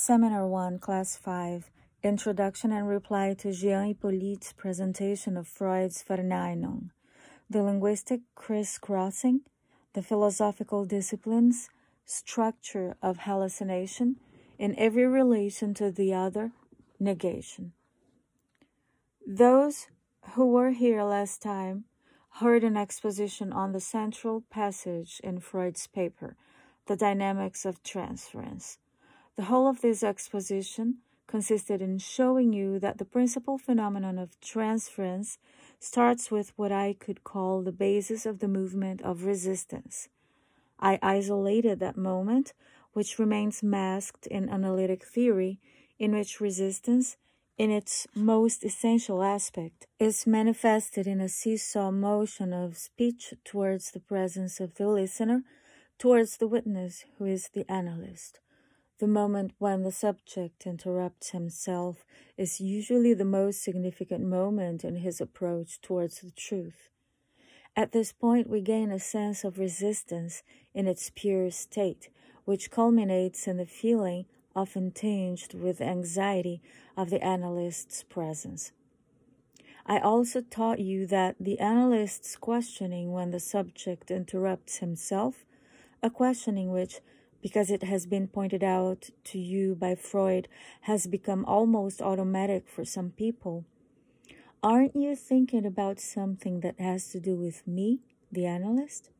Seminar 1, Class 5 Introduction and Reply to Jean Hyppolite's presentation of Freud's Verneinung, the linguistic crisscrossing, the philosophical disciplines, structure of hallucination, in every relation to the other, negation. Those who were here last time heard an exposition on the central passage in Freud's paper, The Dynamics of Transference. The whole of this exposition consisted in showing you that the principal phenomenon of transference starts with what I could call the basis of the movement of resistance. I isolated that moment, which remains masked in analytic theory, in which resistance, in its most essential aspect, is manifested in a seesaw motion of speech towards the presence of the listener, towards the witness who is the analyst. The moment when the subject interrupts himself is usually the most significant moment in his approach towards the truth. At this point, we gain a sense of resistance in its pure state, which culminates in the feeling, often tinged with anxiety, of the analyst's presence. I also taught you that the analyst's questioning when the subject interrupts himself, a questioning which because it has been pointed out to you by Freud, has become almost automatic for some people. Aren't you thinking about something that has to do with me, the analyst?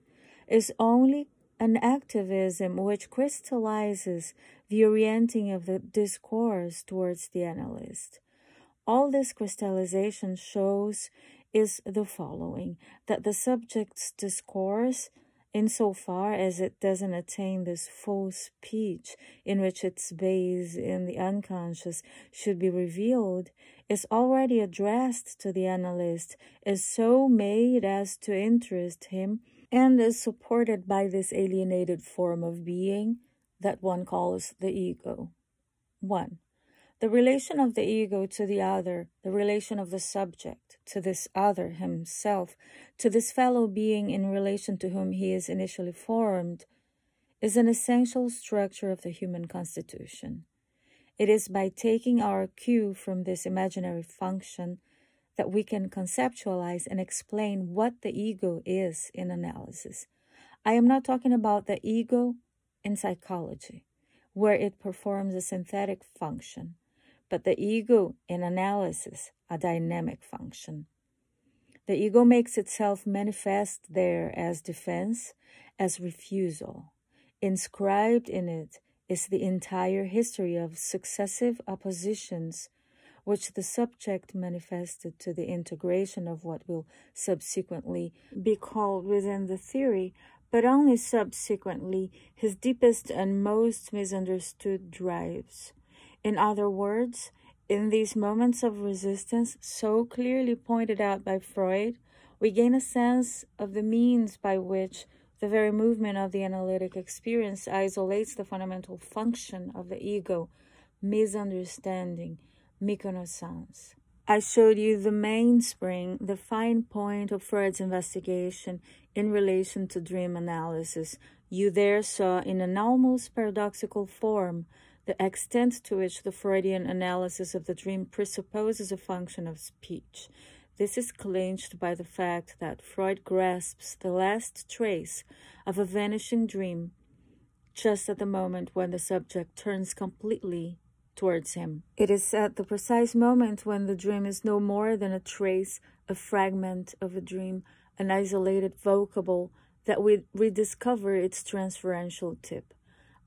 Is only an activism which crystallizes the orienting of the discourse towards the analyst. All this crystallization shows is the following that the subject's discourse insofar as it doesn't attain this full speech in which its base in the unconscious should be revealed, is already addressed to the analyst, is so made as to interest him, and is supported by this alienated form of being that one calls the ego. 1. The relation of the ego to the other, the relation of the subject to this other himself, to this fellow being in relation to whom he is initially formed, is an essential structure of the human constitution. It is by taking our cue from this imaginary function that we can conceptualize and explain what the ego is in analysis. I am not talking about the ego in psychology, where it performs a synthetic function but the ego in analysis, a dynamic function. The ego makes itself manifest there as defense, as refusal. Inscribed in it is the entire history of successive oppositions which the subject manifested to the integration of what will subsequently be called within the theory, but only subsequently his deepest and most misunderstood drives. In other words, in these moments of resistance, so clearly pointed out by Freud, we gain a sense of the means by which the very movement of the analytic experience isolates the fundamental function of the ego, misunderstanding, méconnaissance. I showed you the mainspring, the fine point of Freud's investigation in relation to dream analysis. You there saw in an almost paradoxical form the extent to which the Freudian analysis of the dream presupposes a function of speech. This is clinched by the fact that Freud grasps the last trace of a vanishing dream just at the moment when the subject turns completely towards him. It is at the precise moment when the dream is no more than a trace, a fragment of a dream, an isolated vocable, that we rediscover its transferential tip.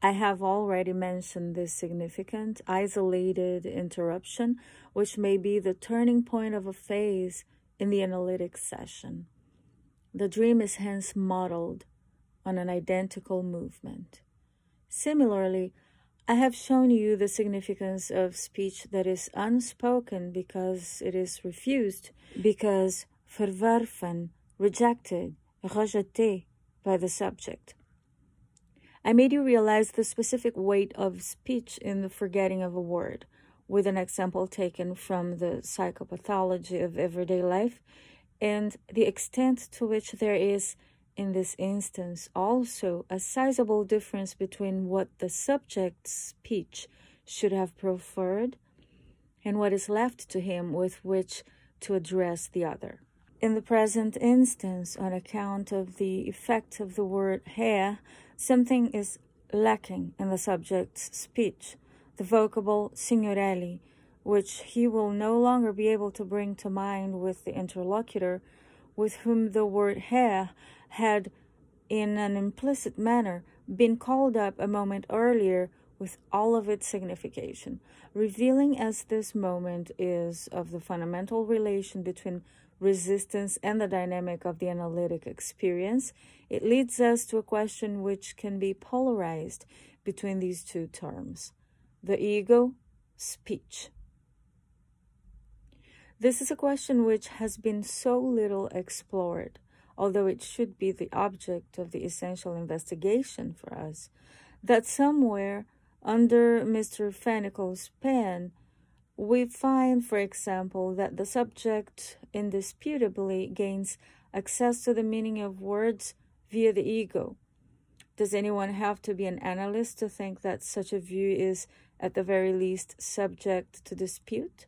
I have already mentioned this significant, isolated interruption, which may be the turning point of a phase in the analytic session. The dream is hence modeled on an identical movement. Similarly, I have shown you the significance of speech that is unspoken because it is refused, because verwerfen, rejected, rejeté by the subject. I made you realize the specific weight of speech in the forgetting of a word, with an example taken from the psychopathology of everyday life, and the extent to which there is, in this instance, also a sizable difference between what the subject's speech should have preferred, and what is left to him with which to address the other. In the present instance, on account of the effect of the word Herr, something is lacking in the subject's speech, the vocable signorelli, which he will no longer be able to bring to mind with the interlocutor, with whom the word Herr had, in an implicit manner, been called up a moment earlier with all of its signification, revealing as this moment is of the fundamental relation between resistance and the dynamic of the analytic experience, it leads us to a question which can be polarized between these two terms the ego, speech. This is a question which has been so little explored, although it should be the object of the essential investigation for us, that somewhere under Mr. Fenichel's pen, we find, for example, that the subject indisputably gains access to the meaning of words via the ego. Does anyone have to be an analyst to think that such a view is, at the very least, subject to dispute?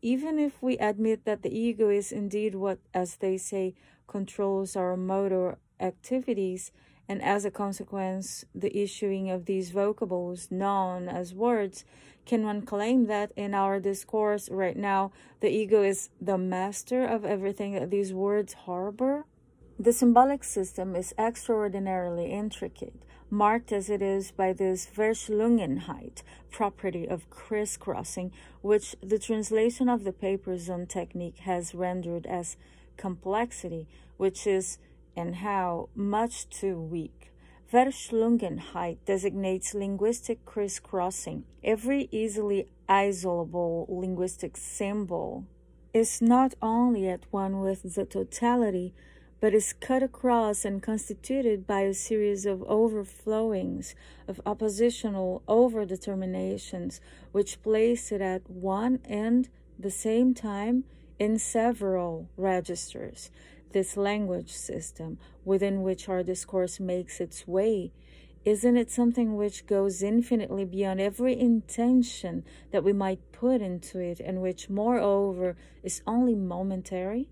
Even if we admit that the ego is indeed what, as they say, controls our motor activities, and as a consequence, the issuing of these vocables, known as words, can one claim that in our discourse right now, the ego is the master of everything that these words harbor? The symbolic system is extraordinarily intricate, marked as it is by this Verschlungenheit property of crisscrossing, which the translation of the papers on technique has rendered as complexity, which is and how much too weak. Verschlungenheit designates linguistic crisscrossing. Every easily isolable linguistic symbol is not only at one with the totality, but is cut across and constituted by a series of overflowings, of oppositional overdeterminations, which place it at one and the same time in several registers this language system within which our discourse makes its way, isn't it something which goes infinitely beyond every intention that we might put into it and which, moreover, is only momentary?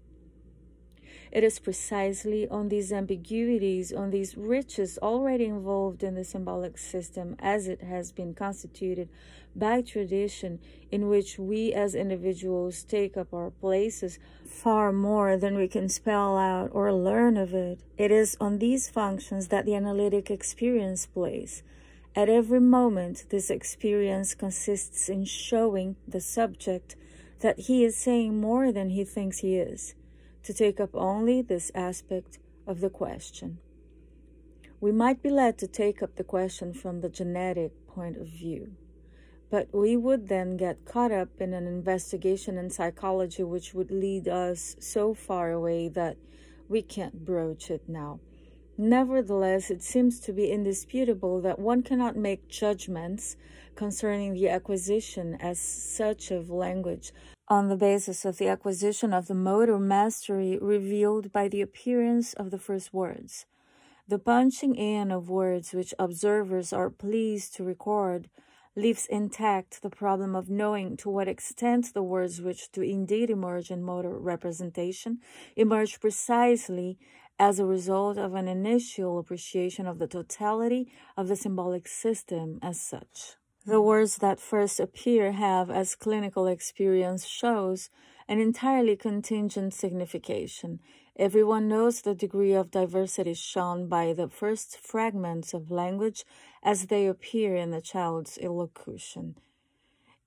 It is precisely on these ambiguities, on these riches already involved in the symbolic system as it has been constituted by tradition, in which we as individuals take up our places far more than we can spell out or learn of it. It is on these functions that the analytic experience plays. At every moment, this experience consists in showing the subject that he is saying more than he thinks he is to take up only this aspect of the question. We might be led to take up the question from the genetic point of view, but we would then get caught up in an investigation in psychology which would lead us so far away that we can't broach it now. Nevertheless, it seems to be indisputable that one cannot make judgments concerning the acquisition as such of language on the basis of the acquisition of the motor mastery revealed by the appearance of the first words. The punching in of words which observers are pleased to record leaves intact the problem of knowing to what extent the words which do indeed emerge in motor representation emerge precisely as a result of an initial appreciation of the totality of the symbolic system as such. The words that first appear have, as clinical experience shows, an entirely contingent signification. Everyone knows the degree of diversity shown by the first fragments of language as they appear in the child's elocution.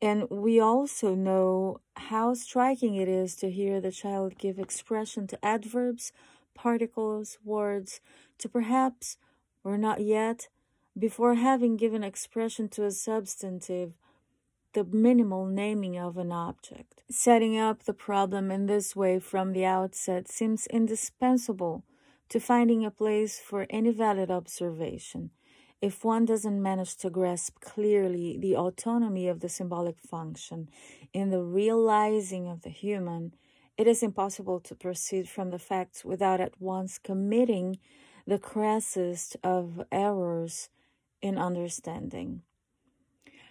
And we also know how striking it is to hear the child give expression to adverbs, particles, words, to perhaps, or not yet, before having given expression to a substantive, the minimal naming of an object. Setting up the problem in this way from the outset seems indispensable to finding a place for any valid observation. If one doesn't manage to grasp clearly the autonomy of the symbolic function in the realizing of the human, it is impossible to proceed from the facts without at once committing the crassest of errors in understanding.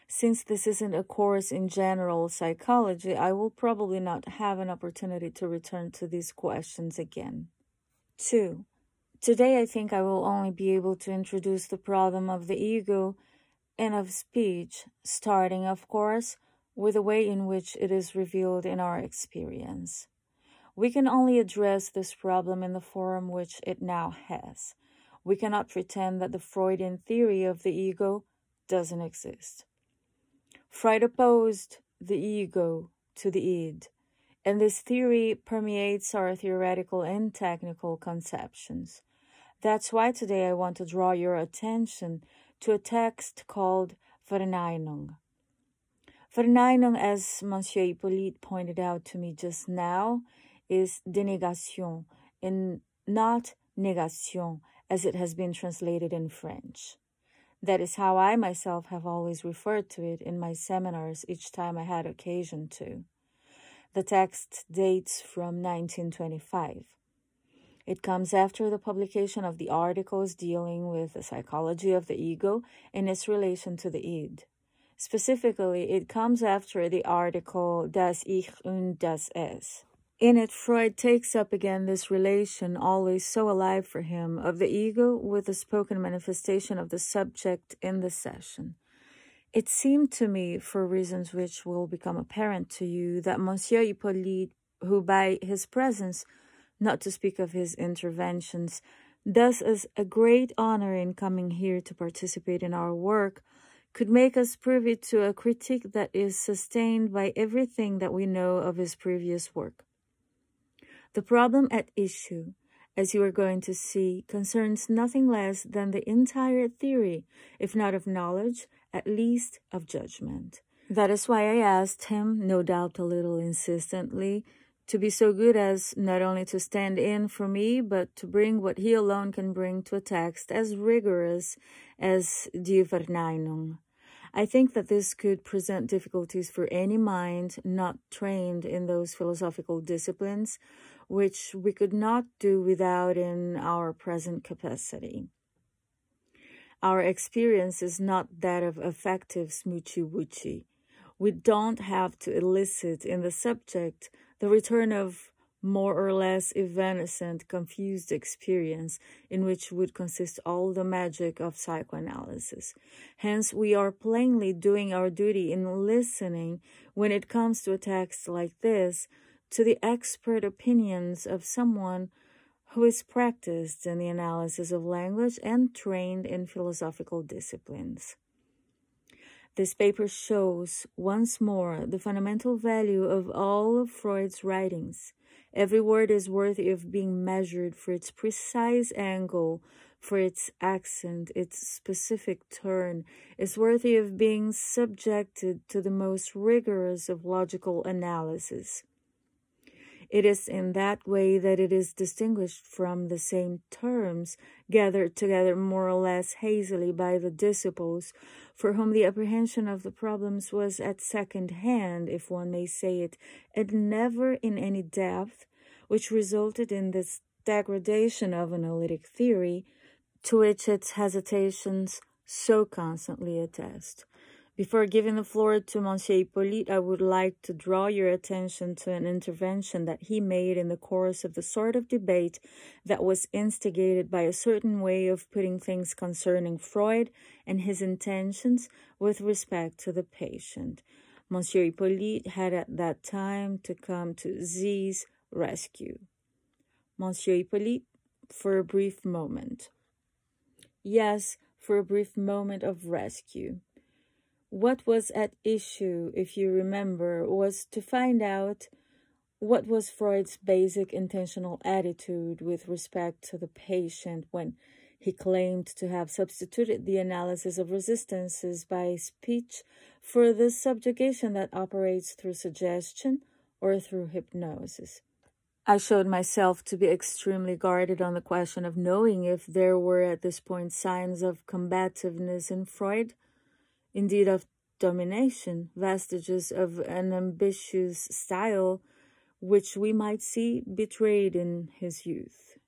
Since this isn't a course in general psychology, I will probably not have an opportunity to return to these questions again. 2. Today, I think I will only be able to introduce the problem of the ego and of speech, starting, of course, with the way in which it is revealed in our experience. We can only address this problem in the form which it now has. We cannot pretend that the Freudian theory of the ego doesn't exist. Freud opposed the ego to the id, and this theory permeates our theoretical and technical conceptions. That's why today I want to draw your attention to a text called Verneinung. Verneinung, as Monsieur Hyppolite pointed out to me just now, is dénégation and not négation as it has been translated in French. That is how I myself have always referred to it in my seminars each time I had occasion to. The text dates from 1925. It comes after the publication of the articles dealing with the psychology of the ego and its relation to the id. Specifically, it comes after the article Das Ich und das Es. In it, Freud takes up again this relation, always so alive for him, of the ego with the spoken manifestation of the subject in the session. It seemed to me, for reasons which will become apparent to you, that Monsieur Hyppolite, who by his presence, not to speak of his interventions, does us a great honor in coming here to participate in our work, could make us privy to a critique that is sustained by everything that we know of his previous work. The problem at issue, as you are going to see, concerns nothing less than the entire theory, if not of knowledge, at least of judgment. That is why I asked him, no doubt a little insistently, to be so good as not only to stand in for me, but to bring what he alone can bring to a text as rigorous as Die Verneinung. I think that this could present difficulties for any mind not trained in those philosophical disciplines which we could not do without in our present capacity. Our experience is not that of affective smoochy woochy. We don't have to elicit in the subject the return of more or less evanescent, confused experience in which would consist all the magic of psychoanalysis. Hence, we are plainly doing our duty in listening when it comes to a text like this to the expert opinions of someone who is practiced in the analysis of language and trained in philosophical disciplines. This paper shows once more the fundamental value of all of Freud's writings. Every word is worthy of being measured for its precise angle, for its accent, its specific turn, is worthy of being subjected to the most rigorous of logical analysis. It is in that way that it is distinguished from the same terms gathered together more or less hazily by the disciples, for whom the apprehension of the problems was at second hand, if one may say it, and never in any depth, which resulted in this degradation of analytic theory, to which its hesitations so constantly attest. Before giving the floor to Monsieur Hyppolite, I would like to draw your attention to an intervention that he made in the course of the sort of debate that was instigated by a certain way of putting things concerning Freud and his intentions with respect to the patient. Monsieur Hyppolite had at that time to come to Z's rescue. Monsieur Hyppolite, for a brief moment. Yes, for a brief moment of rescue. What was at issue, if you remember, was to find out what was Freud's basic intentional attitude with respect to the patient when he claimed to have substituted the analysis of resistances by speech for the subjugation that operates through suggestion or through hypnosis. I showed myself to be extremely guarded on the question of knowing if there were at this point signs of combativeness in Freud indeed of domination, vestiges of an ambitious style which we might see betrayed in his youth.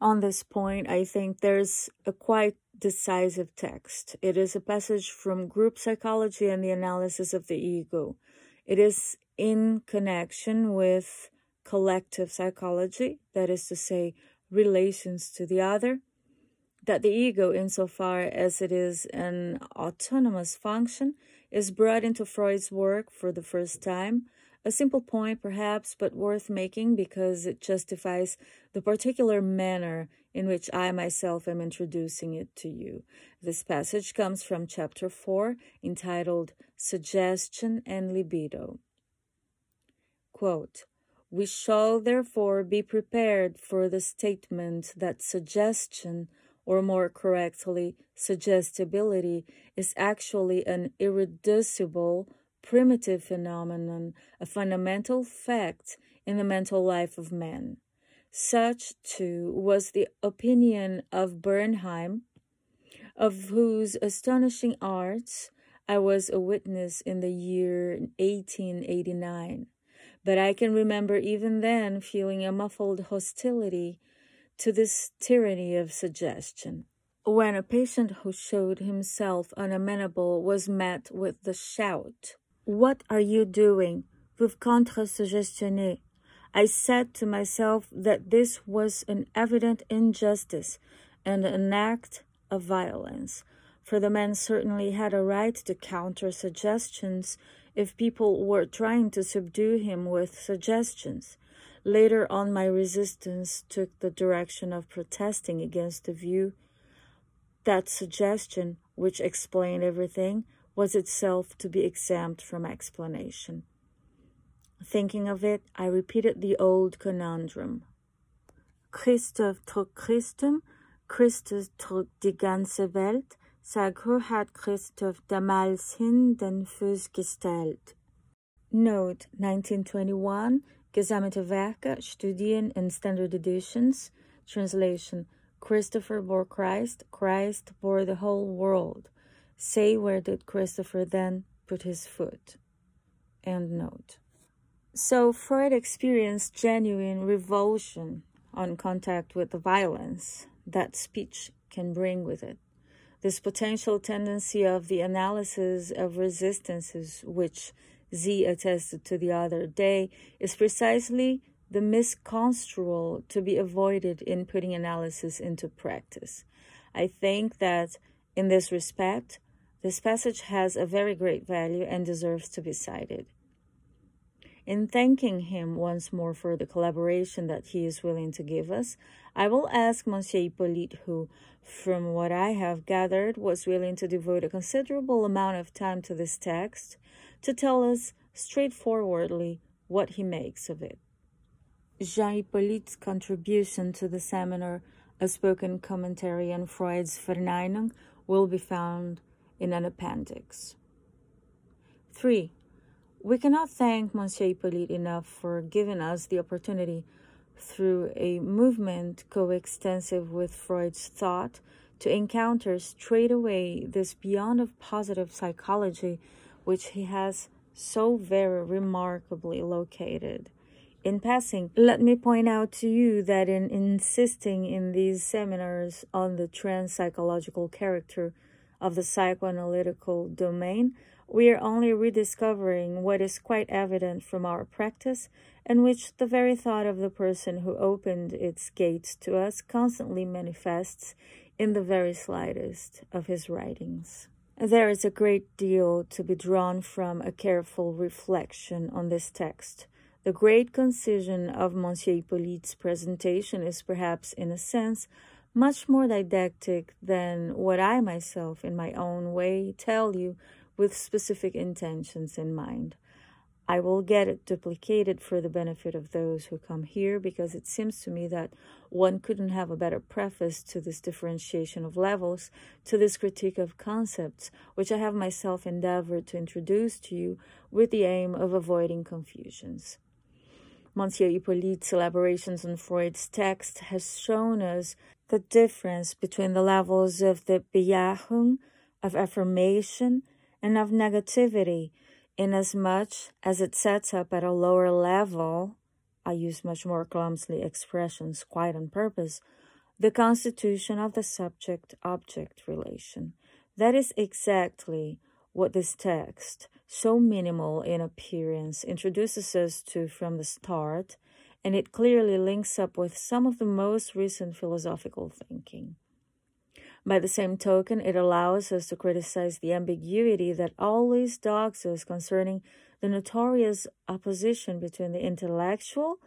On this point, I think there's a quite decisive text. It is a passage from group psychology and the analysis of the ego. It is in connection with collective psychology, that is to say, relations to the other, that the ego, insofar as it is an autonomous function, is brought into Freud's work for the first time. A simple point, perhaps, but worth making because it justifies the particular manner in which I myself am introducing it to you. This passage comes from chapter 4, entitled Suggestion and Libido. Quote, we shall therefore be prepared for the statement that suggestion, or more correctly, suggestibility, is actually an irreducible, primitive phenomenon, a fundamental fact in the mental life of man. Such, too, was the opinion of Bernheim, of whose astonishing arts I was a witness in the year 1889 but I can remember even then feeling a muffled hostility to this tyranny of suggestion. When a patient who showed himself unamenable was met with the shout, What are you doing? Vous contre-suggestionnez. I said to myself that this was an evident injustice and an act of violence, for the man certainly had a right to counter suggestions if people were trying to subdue him with suggestions. Later on, my resistance took the direction of protesting against the view that suggestion, which explained everything, was itself to be exempt from explanation. Thinking of it, I repeated the old conundrum. Christoph trug Christum, Christus trug die ganze Welt, Sagro hat Christoph damals hin den Fuß gestellt. Note 1921 Gesammelte Werke, Studien in Standard Editions. Translation Christopher bore Christ, Christ bore the whole world. Say where did Christopher then put his foot? End note. So Freud experienced genuine revulsion on contact with the violence that speech can bring with it. This potential tendency of the analysis of resistances, which Z attested to the other day, is precisely the misconstrual to be avoided in putting analysis into practice. I think that in this respect, this passage has a very great value and deserves to be cited. In thanking him once more for the collaboration that he is willing to give us, I will ask Monsieur Hyppolite, who, from what I have gathered, was willing to devote a considerable amount of time to this text, to tell us straightforwardly what he makes of it. Jean Hyppolite's contribution to the seminar, a spoken commentary on Freud's Verneinung, will be found in an appendix. 3. We cannot thank Monsieur Hyppolite enough for giving us the opportunity, through a movement coextensive with Freud's thought, to encounter straight away this beyond of positive psychology which he has so very remarkably located. In passing, let me point out to you that in insisting in these seminars on the trans psychological character of the psychoanalytical domain, we are only rediscovering what is quite evident from our practice, and which the very thought of the person who opened its gates to us constantly manifests in the very slightest of his writings. There is a great deal to be drawn from a careful reflection on this text. The great concision of Monsieur Hyppolite's presentation is perhaps, in a sense, much more didactic than what I myself, in my own way, tell you with specific intentions in mind. I will get it duplicated for the benefit of those who come here because it seems to me that one couldn't have a better preface to this differentiation of levels, to this critique of concepts, which I have myself endeavored to introduce to you with the aim of avoiding confusions. Monsieur Hyppolite's elaborations on Freud's text has shown us the difference between the levels of the Bejahung, of affirmation, and of negativity, inasmuch as it sets up at a lower level, I use much more clumsy expressions quite on purpose, the constitution of the subject object relation. That is exactly what this text, so minimal in appearance, introduces us to from the start, and it clearly links up with some of the most recent philosophical thinking. By the same token, it allows us to criticize the ambiguity that always dogs us concerning the notorious opposition between the intellectual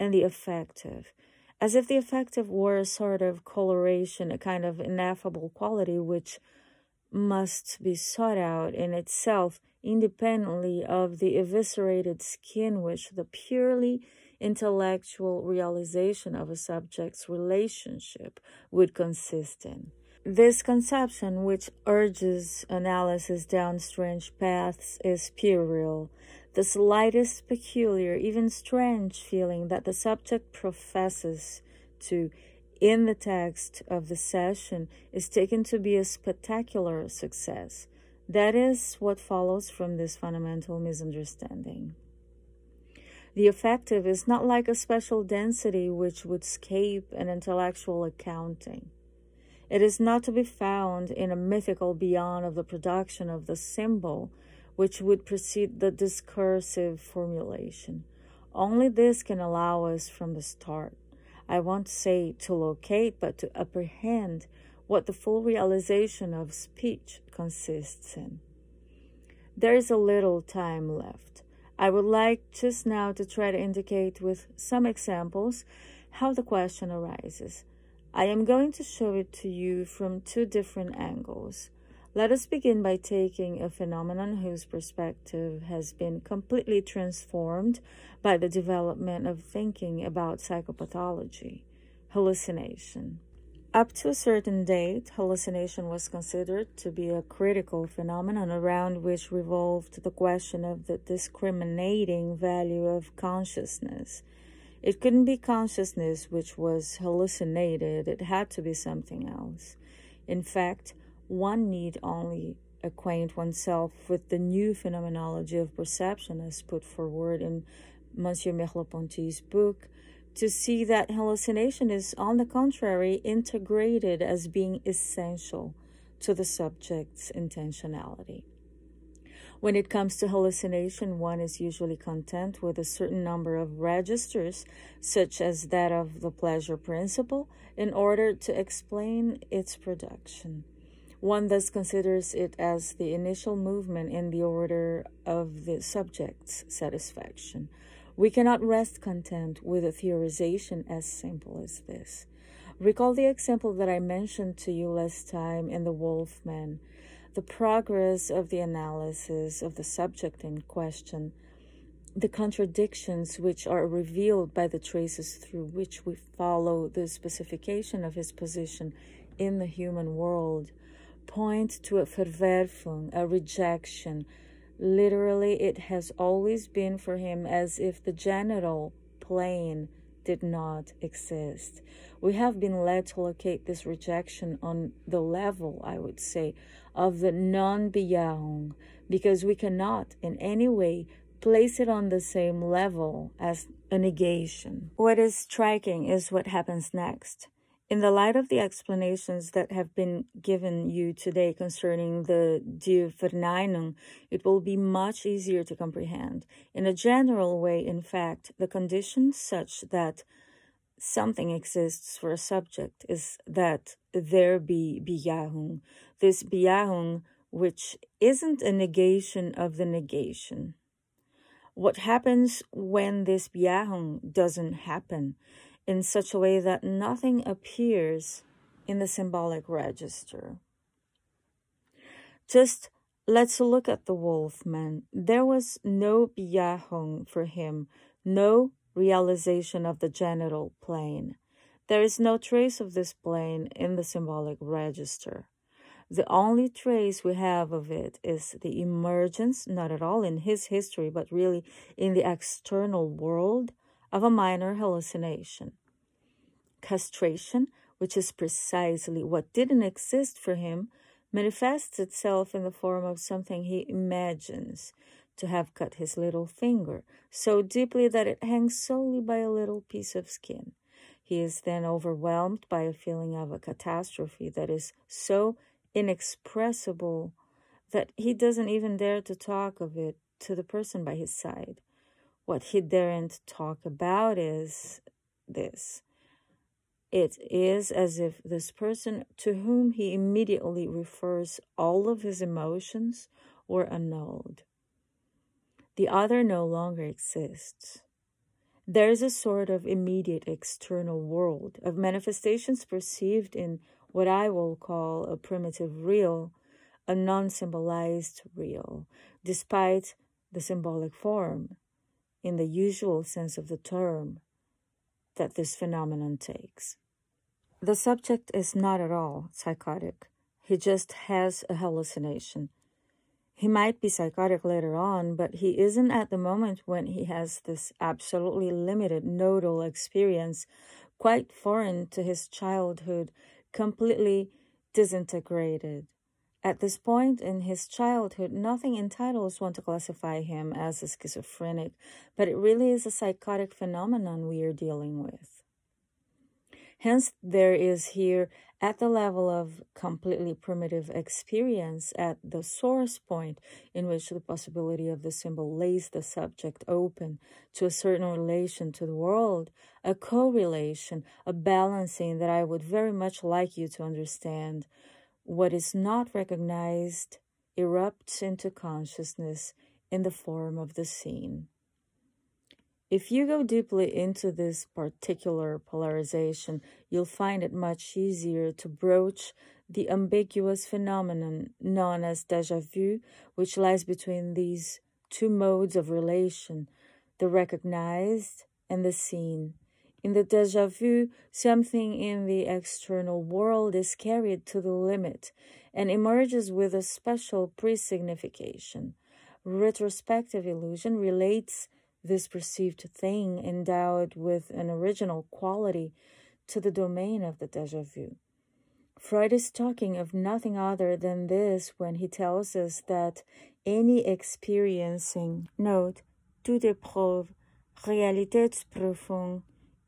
and the affective, as if the affective were a sort of coloration, a kind of ineffable quality which must be sought out in itself independently of the eviscerated skin which the purely intellectual realization of a subject's relationship would consist in. This conception, which urges analysis down strange paths, is puerile. The slightest peculiar, even strange feeling that the subject professes to in the text of the session is taken to be a spectacular success. That is what follows from this fundamental misunderstanding. The affective is not like a special density which would escape an intellectual accounting. It is not to be found in a mythical beyond of the production of the symbol which would precede the discursive formulation. Only this can allow us from the start. I won't say to locate, but to apprehend what the full realization of speech consists in. There is a little time left. I would like just now to try to indicate with some examples how the question arises. I am going to show it to you from two different angles. Let us begin by taking a phenomenon whose perspective has been completely transformed by the development of thinking about psychopathology hallucination. Up to a certain date, hallucination was considered to be a critical phenomenon around which revolved the question of the discriminating value of consciousness. It couldn't be consciousness which was hallucinated, it had to be something else. In fact, one need only acquaint oneself with the new phenomenology of perception as put forward in Monsieur Merleau-Ponty's book to see that hallucination is, on the contrary, integrated as being essential to the subject's intentionality. When it comes to hallucination, one is usually content with a certain number of registers, such as that of the pleasure principle, in order to explain its production. One thus considers it as the initial movement in the order of the subject's satisfaction. We cannot rest content with a theorization as simple as this. Recall the example that I mentioned to you last time in the Wolfman the progress of the analysis of the subject in question, the contradictions which are revealed by the traces through which we follow the specification of his position in the human world, point to a Verwerfung, a rejection. Literally, it has always been for him as if the genital plane did not exist. We have been led to locate this rejection on the level, I would say, of the non Bejahung, because we cannot in any way place it on the same level as a negation. What is striking is what happens next. In the light of the explanations that have been given you today concerning the Die Verneinung, it will be much easier to comprehend. In a general way, in fact, the condition such that something exists for a subject is that there be Bejahung. This Bejahung, which isn't a negation of the negation. What happens when this Bejahung doesn't happen in such a way that nothing appears in the symbolic register? Just let's look at the wolfman. There was no Bejahung for him, no realization of the genital plane. There is no trace of this plane in the symbolic register. The only trace we have of it is the emergence, not at all in his history, but really in the external world, of a minor hallucination. Castration, which is precisely what didn't exist for him, manifests itself in the form of something he imagines, to have cut his little finger so deeply that it hangs solely by a little piece of skin. He is then overwhelmed by a feeling of a catastrophe that is so inexpressible that he doesn't even dare to talk of it to the person by his side. What he daren't talk about is this. It is as if this person to whom he immediately refers all of his emotions were annulled. The other no longer exists. There is a sort of immediate external world of manifestations perceived in what I will call a primitive real, a non symbolized real, despite the symbolic form, in the usual sense of the term, that this phenomenon takes. The subject is not at all psychotic. He just has a hallucination. He might be psychotic later on, but he isn't at the moment when he has this absolutely limited nodal experience, quite foreign to his childhood, completely disintegrated. At this point in his childhood, nothing entitles one to classify him as a schizophrenic, but it really is a psychotic phenomenon we are dealing with. Hence, there is here, at the level of completely primitive experience, at the source point in which the possibility of the symbol lays the subject open to a certain relation to the world, a correlation, a balancing that I would very much like you to understand what is not recognized erupts into consciousness in the form of the scene. If you go deeply into this particular polarization, you'll find it much easier to broach the ambiguous phenomenon known as deja vu, which lies between these two modes of relation, the recognized and the seen. In the deja vu, something in the external world is carried to the limit and emerges with a special pre-signification. Retrospective illusion relates this perceived thing endowed with an original quality to the domain of the deja vu. Freud is talking of nothing other than this when he tells us that any experiencing, note, toute épreuve, réalité profonde,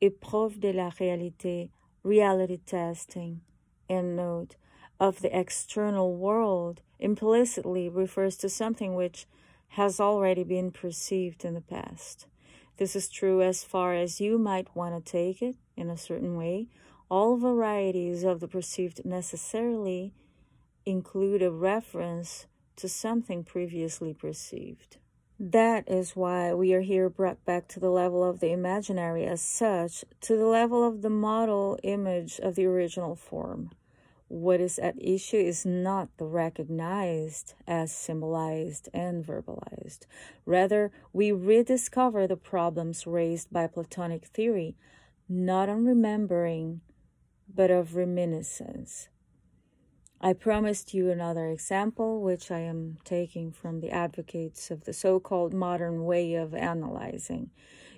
épreuve de la réalité, reality testing, end note, of the external world implicitly refers to something which has already been perceived in the past. This is true as far as you might want to take it in a certain way. All varieties of the perceived necessarily include a reference to something previously perceived. That is why we are here brought back to the level of the imaginary as such, to the level of the model image of the original form. What is at issue is not the recognized as symbolized and verbalized. Rather, we rediscover the problems raised by Platonic theory, not on remembering, but of reminiscence. I promised you another example, which I am taking from the advocates of the so called modern way of analyzing.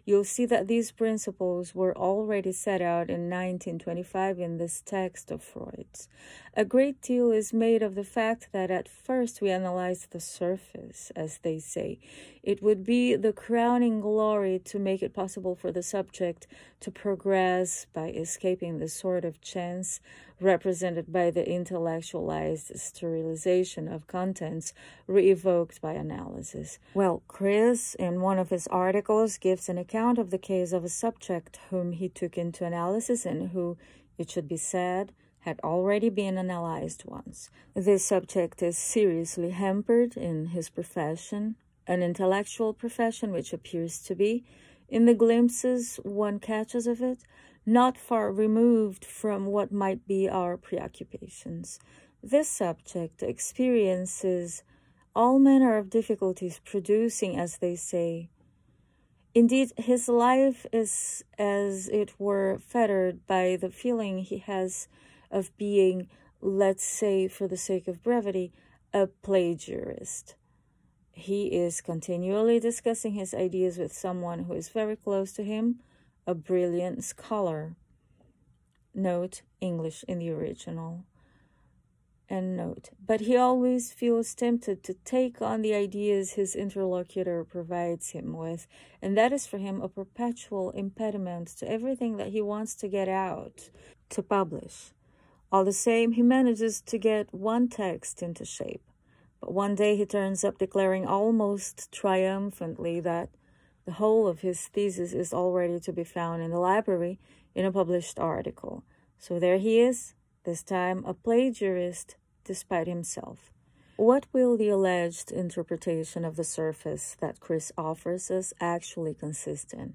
You'll see that these principles were already set out in 1925 in this text of Freud's. A great deal is made of the fact that at first we analyze the surface, as they say. It would be the crowning glory to make it possible for the subject to progress by escaping the sort of chance represented by the intellectualized sterilization of contents re-evoked by analysis. Well, Kris, in one of his articles, gives an account of the case of a subject whom he took into analysis and who, it should be said, had already been analyzed once. This subject is seriously hampered in his profession, an intellectual profession which appears to be, in the glimpses one catches of it, not far removed from what might be our preoccupations. This subject experiences all manner of difficulties, producing, as they say. Indeed, his life is, as it were, fettered by the feeling he has of being, let's say, for the sake of brevity, a plagiarist. He is continually discussing his ideas with someone who is very close to him a brilliant scholar. Note English in the original. end note. But he always feels tempted to take on the ideas his interlocutor provides him with, and that is for him a perpetual impediment to everything that he wants to get out, to publish. All the same, he manages to get one text into shape. But one day he turns up declaring almost triumphantly that the whole of his thesis is already to be found in the library in a published article. So there he is, this time a plagiarist despite himself. What will the alleged interpretation of the surface that Kris offers us actually consist in?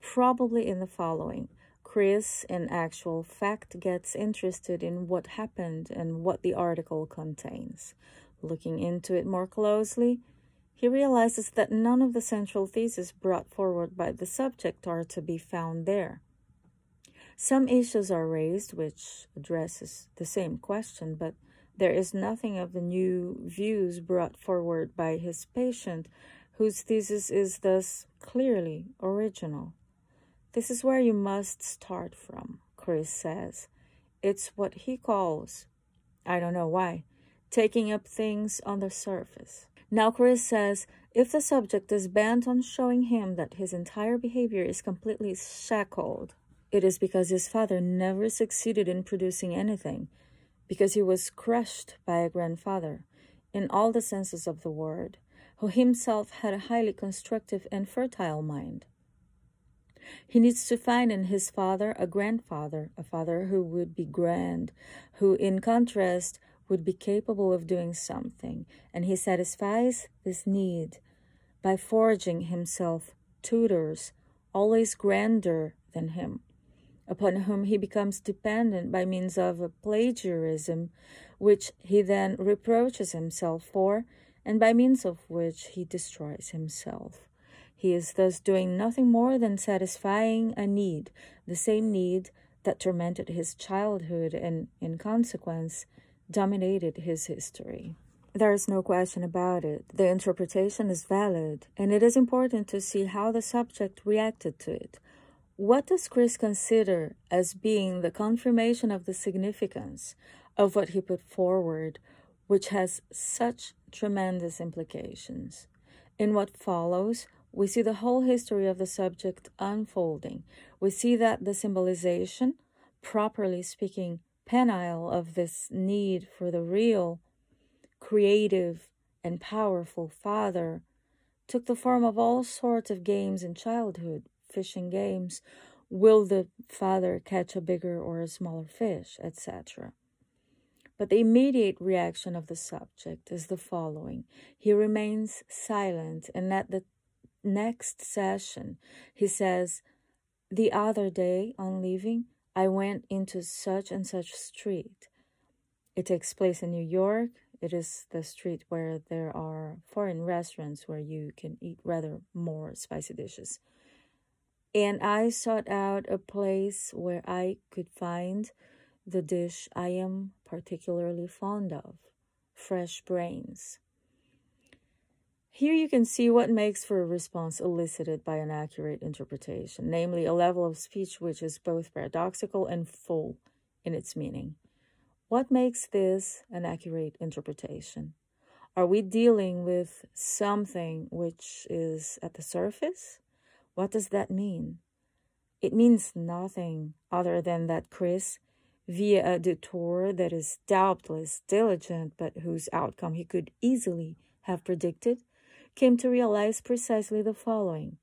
Probably in the following. Kris, in actual fact, gets interested in what happened and what the article contains. Looking into it more closely, he realizes that none of the central theses brought forward by the subject are to be found there. Some issues are raised which addresses the same question, but there is nothing of the new views brought forward by his patient, whose thesis is thus clearly original. This is where you must start from, Kris says. It's what he calls, I don't know why, taking up things on the surface. Now, Kris says if the subject is bent on showing him that his entire behavior is completely shackled, it is because his father never succeeded in producing anything, because he was crushed by a grandfather, in all the senses of the word, who himself had a highly constructive and fertile mind. He needs to find in his father a grandfather, a father who would be grand, who, in contrast, would be capable of doing something, and he satisfies this need by forging himself tutors always grander than him, upon whom he becomes dependent by means of a plagiarism which he then reproaches himself for, and by means of which he destroys himself. He is thus doing nothing more than satisfying a need, the same need that tormented his childhood and, in consequence, dominated his history. There is no question about it. The interpretation is valid, and it is important to see how the subject reacted to it. What does Kris consider as being the confirmation of the significance of what he put forward, which has such tremendous implications? In what follows, we see the whole history of the subject unfolding. We see that the symbolization, properly speaking, penile of this need for the real, creative, and powerful father took the form of all sorts of games in childhood, fishing games. Will the father catch a bigger or a smaller fish, etc.? But the immediate reaction of the subject is the following He remains silent, and at the next session, he says, The other day on leaving, I went into such and such street. It takes place in New York. It is the street where there are foreign restaurants where you can eat rather more spicy dishes. And I sought out a place where I could find the dish I am particularly fond of fresh brains. Here you can see what makes for a response elicited by an accurate interpretation, namely a level of speech which is both paradoxical and full in its meaning. What makes this an accurate interpretation? Are we dealing with something which is at the surface? What does that mean? It means nothing other than that Kris, via a detour that is doubtless diligent but whose outcome he could easily have predicted, came to realize precisely the following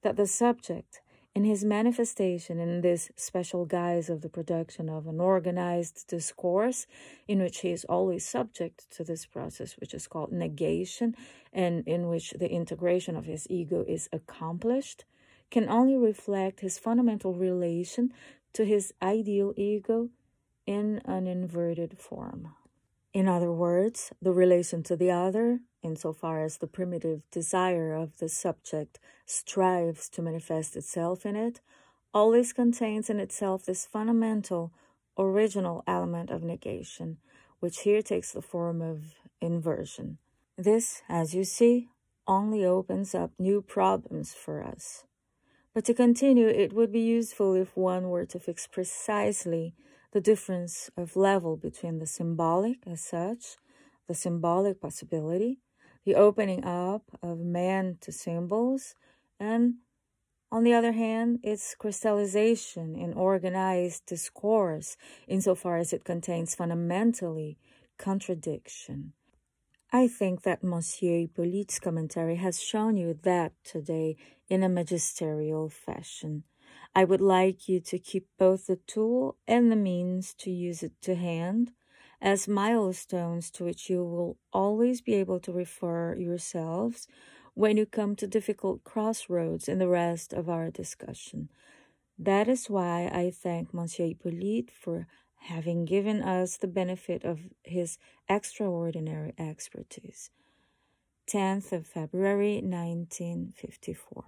that the subject, in his manifestation in this special guise of the production of an organized discourse, in which he is always subject to this process, which is called negation, and in which the integration of his ego is accomplished, can only reflect his fundamental relation to his ideal ego in an inverted form. In other words, the relation to the other, insofar as the primitive desire of the subject strives to manifest itself in it, always contains in itself this fundamental, original element of negation, which here takes the form of inversion. This, as you see, only opens up new problems for us. But to continue, it would be useful if one were to fix precisely the difference of level between the symbolic as such, the symbolic possibility, the opening up of man to symbols, and on the other hand, its crystallization in organized discourse, insofar as it contains fundamentally contradiction. I think that Monsieur Hyppolite's commentary has shown you that today in a magisterial fashion. I would like you to keep both the tool and the means to use it to hand as milestones to which you will always be able to refer yourselves when you come to difficult crossroads in the rest of our discussion. That is why I thank Monsieur Hyppolite for having given us the benefit of his extraordinary expertise. 10th of February 1954.